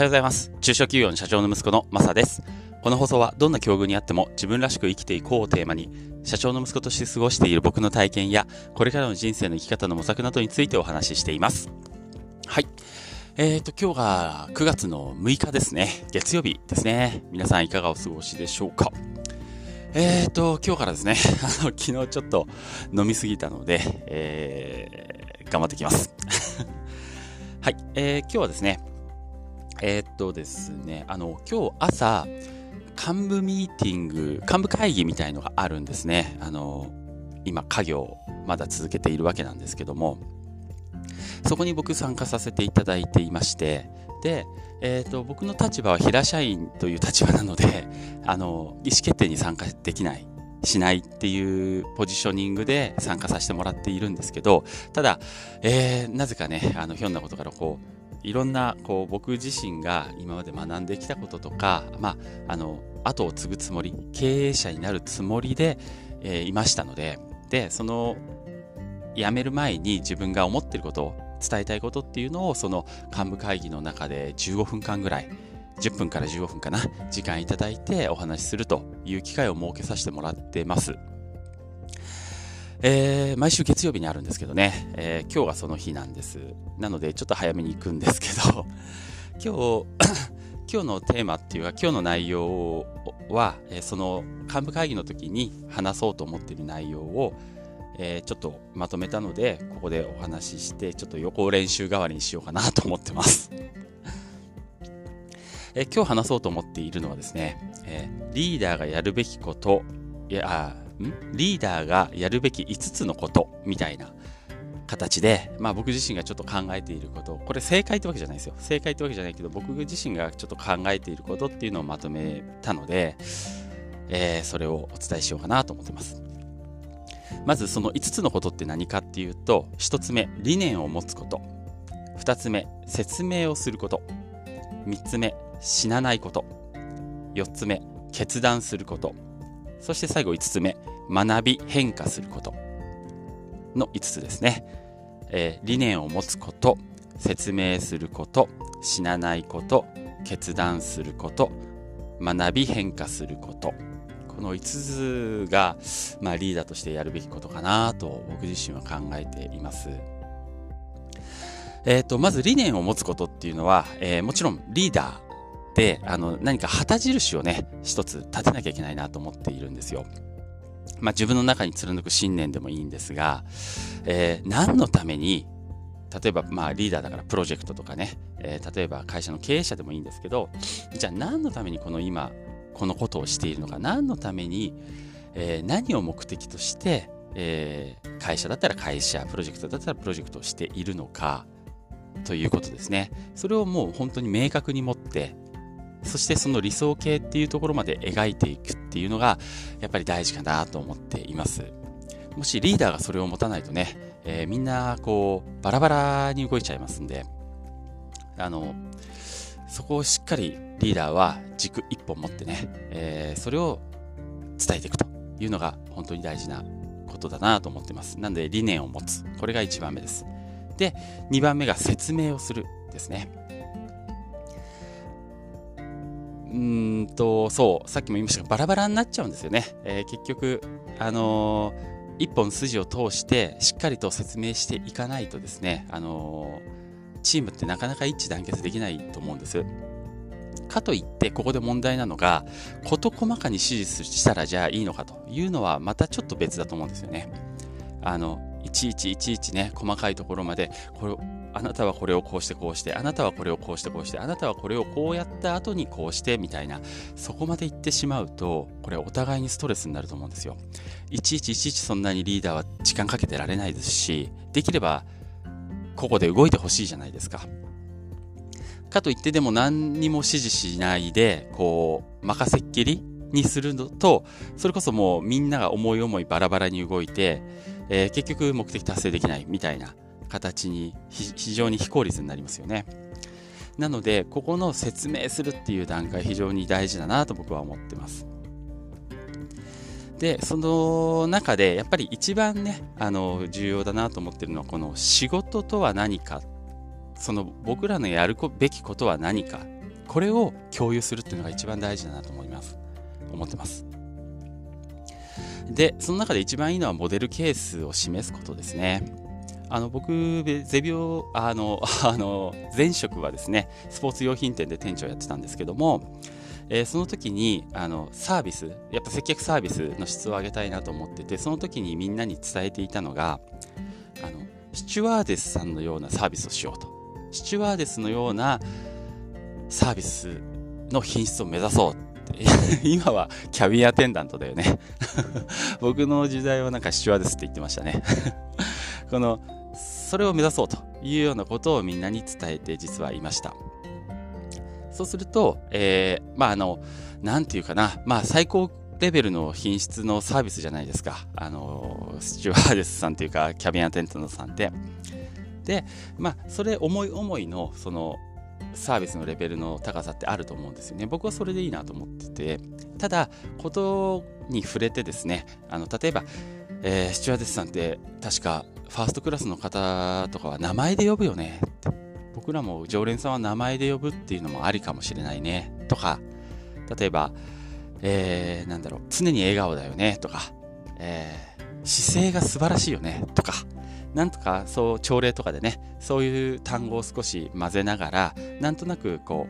はようございます。中小企業の社長の息子のマサです。この放送はどんな境遇にあっても自分らしく生きていこうをテーマに、社長の息子として過ごしている僕の体験や、これからの人生の生き方の模索などについてお話ししています。はい。えーと、今日が9月の6日ですね。月曜日ですね。皆さんいかがお過ごしでしょうかえーと、今日からですね、あの、昨日ちょっと飲みすぎたので、えー、頑張ってきます。はい、えー、今日はですね、えー、っとですね、あの、今日朝、幹部ミーティング、幹部会議みたいのがあるんですね。あの、今、家業、まだ続けているわけなんですけども、そこに僕参加させていただいていまして、で、えーと、僕の立場は平社員という立場なので あの意思決定に参加できないしないっていうポジショニングで参加させてもらっているんですけどただ、えー、なぜかねあのひょんなことからこういろんなこう僕自身が今まで学んできたこととか、まあ、あの後を継ぐつもり経営者になるつもりで、えー、いましたのででその辞める前に自分が思ってることを伝えたいことっていうのをその幹部会議の中で15分間ぐらい10分から15分かな時間いただいてお話しするという機会を設けさせてもらってます。えー、毎週月曜日にあるんですけどね、えー、今日がその日なんです。なので、ちょっと早めに行くんですけど、今日、今日のテーマっていうか、今日の内容は、えー、その幹部会議の時に話そうと思っている内容を、えー、ちょっとまとめたので、ここでお話しして、ちょっと予行練習代わりにしようかなと思ってます。えー、今日話そうと思っているのはですね、えー、リーダーがやるべきこと、いや、リーダーがやるべき5つのことみたいな形で、まあ、僕自身がちょっと考えていること。これ正解ってわけじゃないですよ。正解ってわけじゃないけど僕自身がちょっと考えていることっていうのをまとめたので、えー、それをお伝えしようかなと思ってます。まずその5つのことって何かっていうと1つ目理念を持つこと。2つ目説明をすること。3つ目死なないこと。4つ目決断すること。そして最後5つ目、学び変化することの5つですね。えー、理念を持つこと、説明すること、死なないこと、決断すること、学び変化すること。この5つが、まあ、リーダーとしてやるべきことかなと僕自身は考えています。えっ、ー、と、まず理念を持つことっていうのは、えー、もちろんリーダーで、あの、何か旗印をね、一つ立てなきゃいけないなと思っているんですよ。まあ自分の中に貫く信念でもいいんですが、えー、何のために、例えばまあリーダーだからプロジェクトとかね、えー、例えば会社の経営者でもいいんですけど、じゃあ何のためにこの今、このことをしているのか、何のために、えー、何を目的として、えー、会社だったら会社、プロジェクトだったらプロジェクトをしているのか、ということですね。それをもう本当に明確に持って、そしてその理想形っていうところまで描いていくっていうのがやっぱり大事かなと思っています。もしリーダーがそれを持たないとね、えー、みんなこうバラバラに動いちゃいますんで、あの、そこをしっかりリーダーは軸一本持ってね、えー、それを伝えていくというのが本当に大事なことだなと思ってます。なんで理念を持つ。これが1番目です。で、2番目が説明をするですね。うんと、そう、さっきも言いましたが、バラバラになっちゃうんですよね。えー、結局、あのー、一本筋を通して、しっかりと説明していかないとですね、あのー、チームってなかなか一致団結できないと思うんです。かといって、ここで問題なのが、事細かに指示したらじゃあいいのかというのは、またちょっと別だと思うんですよね。あの、いちいちいちいちね、細かいところまで、これあなたはこれをこうしてこうして、あなたはこれをこうしてこうして、あなたはこれをこうやった後にこうしてみたいな、そこまで言ってしまうと、これお互いにストレスになると思うんですよ。いちいちいちいちそんなにリーダーは時間かけてられないですし、できれば、ここで動いてほしいじゃないですか。かといってでも何にも指示しないで、こう、任せっきりにするのと、それこそもうみんなが思い思いバラバラに動いて、えー、結局目的達成できないみたいな形に非常に非効率になりますよね。なので、ここの説明するっていう段階非常に大事だなと僕は思ってます。で、その中でやっぱり一番ね、あの、重要だなと思ってるのはこの仕事とは何か、その僕らのやるべきことは何か。これを共有するっていうのが一番大事だなと思います。思ってます。でその中で一番いいのはモデルケースを示すことですね。あの僕、ゼビオあの あの前職はですねスポーツ用品店で店長やってたんですけども、えー、その時にあのサービスやっぱ接客サービスの質を上げたいなと思っててその時にみんなに伝えていたのがあのスチュワーデスさんのようなサービスをしようと。スチュワーデスのようなサービスの品質を目指そう 今はキャビンアテンダントだよね。僕の時代はなんかスチュワーデスって言ってましたね。このそれを目指そうというようなことをみんなに伝えて実はいました。そうすると、えー、まああの何て言うかな。まあ最高レベルの品質のサービスじゃないですか。あのスチュワーデスさんというかキャビンアテンダントさんででまあそれ思い思いのそのサービスのレベルの高さってあると思うんですよね。僕はそれでいいなと思ってて、ただ、ことに触れてですね、あの例えば、えー、スチュワーデスさんって確かファーストクラスの方とかは名前で呼ぶよね。僕らも常連さんは名前で呼ぶっていうのもありかもしれないね。とか例えば、えー、なんだろう常に笑顔だよね。とか、えー、姿勢が素晴らしいよね。とかなんとかそう朝礼とかでねそういう単語を少し混ぜながらなんとなくこ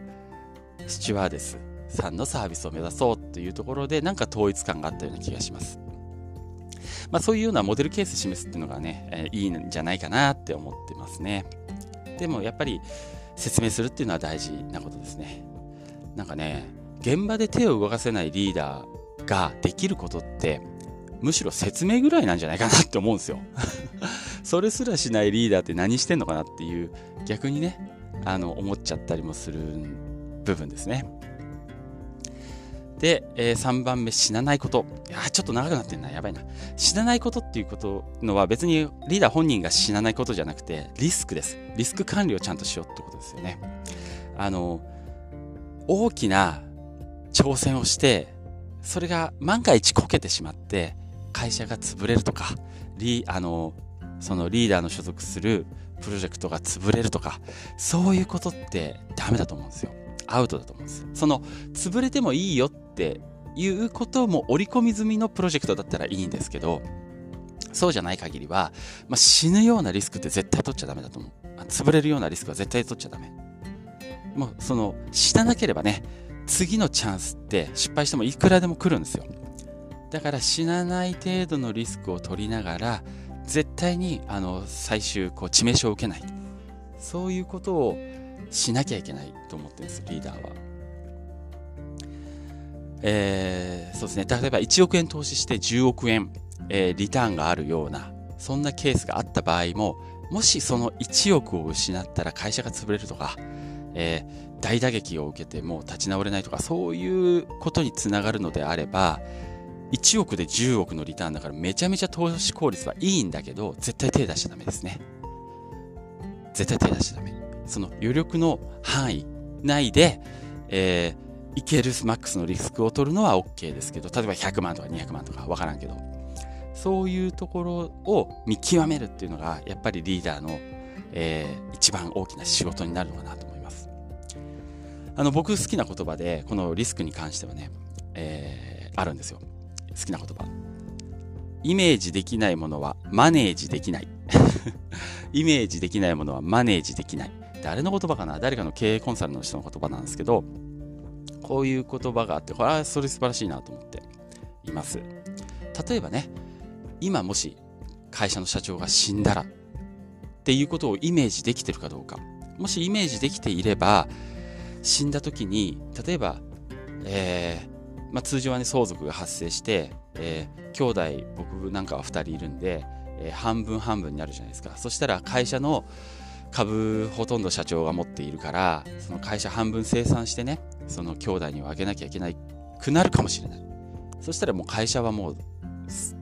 うスチュワーデスさんのサービスを目指そうっていうところでなんか統一感があったような気がします。まあ、そういうようなモデルケース示すっていうのがね、えー、いいんじゃないかなって思ってますね。でもやっぱり説明するっていうのは大事なことですね。なんかね、現場で手を動かせないリーダーができることってむしろ説明ぐらいなんじゃないかなって思うんですよ。それすらしないリーダーって何してんのかなっていう逆にね、あの思っちゃったりもする部分ですね。で、えー、3番目、死なないこと。いや、ちょっと長くなってんな。やばいな。死なないことっていうことのは別にリーダー本人が死なないことじゃなくて、リスクです。リスク管理をちゃんとしようってことですよね。あの、大きな挑戦をして、それが万が一こけてしまって、会社が潰れるとか、リあの、そのリーダーの所属するプロジェクトが潰れるとか、そういうことってダメだと思うんですよ。アウトだと思うんです。その、潰れてもいいよっていうことも織り込み済みのプロジェクトだったらいいんですけど、そうじゃない限りは、まあ、死ぬようなリスクって絶対取っちゃダメだと思う。潰れるようなリスクは絶対取っちゃダメ。もうその死ななければね、次のチャンスって失敗してもいくらでも来るんですよ。だから死なない程度のリスクを取りながら、絶対にあの最終こう致命傷を受けない。そういうことをしなきゃいけないと思ってるんですリーダーは。えー、そうですね。例えば1億円投資して10億円、えー、リターンがあるようなそんなケースがあった場合ももしその1億を失ったら会社が潰れるとか、えー、大打撃を受けてもう立ち直れないとかそういうことにつながるのであれば1億で10億のリターンだからめちゃめちゃ投資効率はいいんだけど絶対手出しちゃダメですね。絶対手出しちゃダメ。その余力の範囲内で、えー、いけるマックスのリスクを取るのは OK ですけど、例えば100万とか200万とかわからんけど、そういうところを見極めるっていうのが、やっぱりリーダーの、えー、一番大きな仕事になるのかなと思います。あの、僕好きな言葉で、このリスクに関してはね、えー、あるんですよ。好きな言葉。イメージできないものはマネージできない。イメージできないものはマネージできない。誰の言葉かな？誰かの経営コンサルの人の言葉なんですけど、こういう言葉があって、これはそれ素晴らしいなと思っています。例えばね、今もし会社の社長が死んだらっていうことをイメージできてるかどうか。もしイメージできていれば、死んだ時に、例えば、えー、まあ、通常はね、相続が発生して、えー、兄弟、僕なんかは2人いるんで、えー、半分半分になるじゃないですか。そしたら会社の株ほとんど社長が持っているからその会社半分生産してねその兄弟にはあげなきゃいけないくなるかもしれない。そしたらもう会社はもう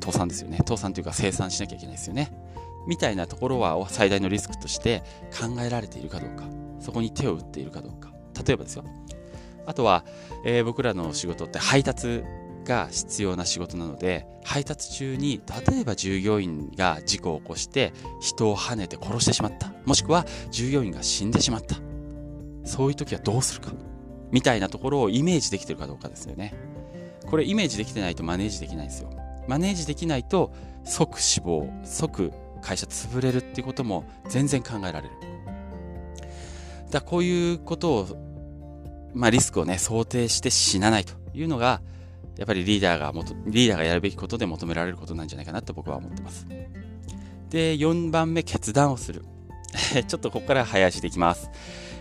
倒産ですよね。倒産というか生産しなきゃいけないですよね。みたいなところは最大のリスクとして考えられているかどうか。そこに手を打っているかどうか。例えばですよ。あとは、えー、僕らの仕事って配達が必要な仕事なので配達中に例えば従業員が事故を起こして人をはねて殺してしまったもしくは従業員が死んでしまったそういう時はどうするかみたいなところをイメージできてるかどうかですよね。これイメージできてないとマネージできないんですよ。マネージできないと即死亡、即会社潰れるっていうことも全然考えられる。だこういうことを、まあ、リスクをね、想定して死なないというのが、やっぱりリーダーがリーダーがやるべきことで求められることなんじゃないかなと僕は思ってます。で、4番目、決断をする。ちょっとここから早足でいきます。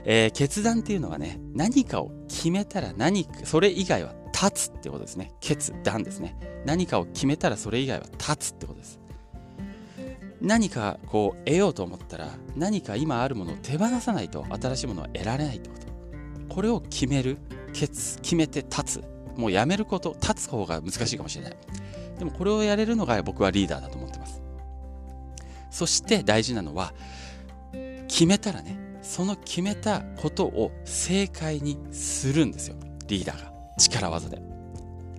えー、決断っていうのはね、何かを決めたら何か、それ以外は立つってことですね。決断ですね。何かを決めたらそれ以外は立つってことです。何かこう得ようと思ったら何か今あるものを手放さないと新しいものは得られないってことこれを決める決決めて立つもうやめること立つ方が難しいかもしれない。でもこれをやれるのが僕はリーダーだと思ってます。そして大事なのは決めたらねその決めたことを正解にするんですよ。リーダーが。力技で。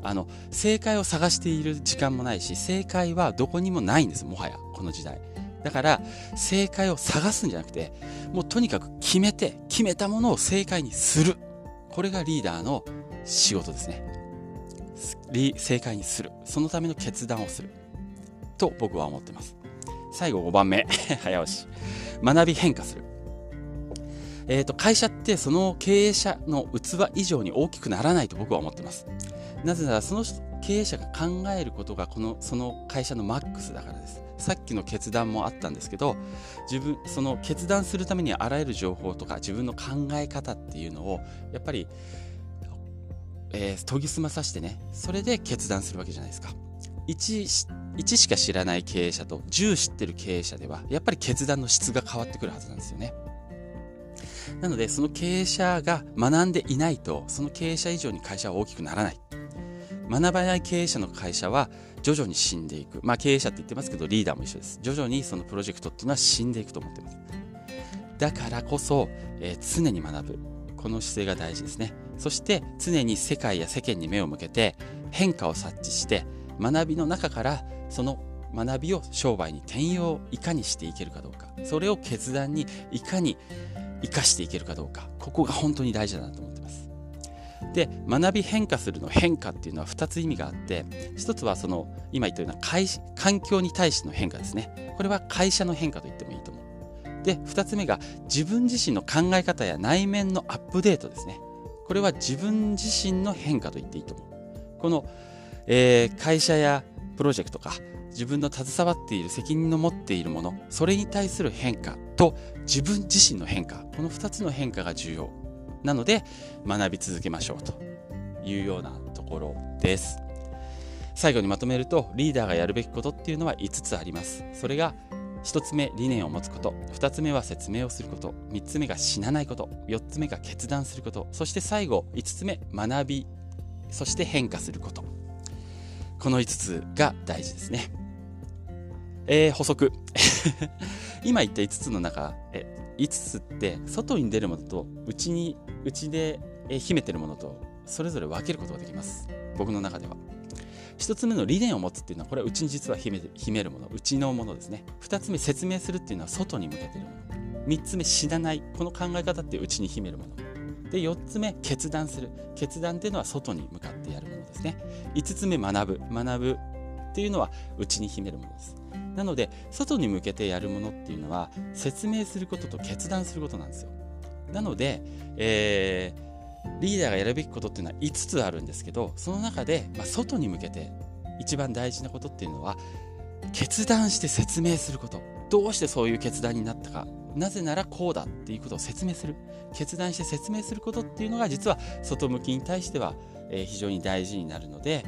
あの正解を探している時間もないし正解はどこにもないんですもはやこの時代。だから正解を探すんじゃなくてもうとにかく決めて決めたものを正解にする。これがリーダーの仕事ですね。正解にする。そのための決断をする。と僕は思ってます。最後5番目。早押し。学び変化する。えーと、会社ってその経営者の器以上に大きくならないと僕は思ってます。なぜならその経営者が考えることがこのその会社のマックスだからです。さっきの決断もあったんですけど自分その決断するためにあらゆる情報とか自分の考え方っていうのをやっぱり、えー、研ぎ澄まさしてねそれで決断するわけじゃないですか 1, 1しか知らない経営者と10知ってる経営者ではやっぱり決断の質が変わってくるはずなんですよねなので、その経営者が学んでいないと、その経営者以上に会社は大きくならない。学ばない経営者の会社は徐々に死んでいく。まあ経営者って言ってますけど、リーダーも一緒です。徐々にそのプロジェクトっていうのは死んでいくと思ってます。だからこそ、えー、常に学ぶ。この姿勢が大事ですね。そして常に世界や世間に目を向けて変化を察知して学びの中からその学びを商売に転用いかにしていけるかどうか。それを決断にいかに生かしていけるかどうか。ここが本当に大事だなと思ってます。で学び変化するの変化っていうのは2つ意味があって1つはその今言ったような環境に対しての変化ですね。これは会社の変化と言ってもいいと思う。で2つ目が自分自身の考え方や内面のアップデートですね。これは自分自身の変化と言っていいと思う。この、えー、会社やプロジェクトか自分の携わっている責任の持っているものそれに対する変化と自分自身の変化この2つの変化が重要。なので学び続けましょうというようなところです。最後にまとめるとリーダーがやるべきことっていうのは5つあります。それが1つ目理念を持つこと2つ目は説明をすること3つ目が死なないこと4つ目が決断することそして最後5つ目学びそして変化することこの5つが大事ですね。えー、補足。今言った5つの中、え5つって外に出るものと内に内で秘めてるものとそれぞれ分けることができます。僕の中では。1つ目の理念を持つっていうのはこれは内に実は秘め秘めるもの。内のものですね。2つ目説明するっていうのは外に向けてるもの。3つ目知らないこの考え方って内に秘めるもの。で4つ目決断する。決断っていうのは外に向かってやるものですね。5つ目学ぶ。学ぶっていうのは内に秘めるものです。なので外に向けてやるものっていうのは説明することと決断することなんですよ。なので、えー、リーダーがやるべきことっていうのは5つあるんですけどその中で、まあ、外に向けて一番大事なことっていうのは決断して説明すること。どうしてそういう決断になったか。なぜならこうだっていうことを説明する。決断して説明することっていうのが実は外向きに対しては、え、非常に大事になるので、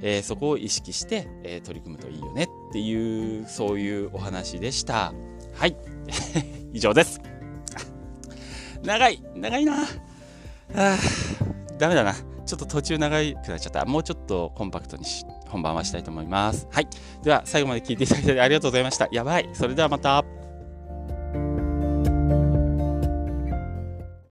えー、そこを意識して、え、取り組むといいよねっていうそういうお話でした。はい。以上です。長い。長いな。あダメだな。ちょっと途中長くなっちゃった。もうちょっとコンパクトにし本番はしたいと思います。はい。では最後まで聞いていただいてありがとうございました。やばい。それではまた。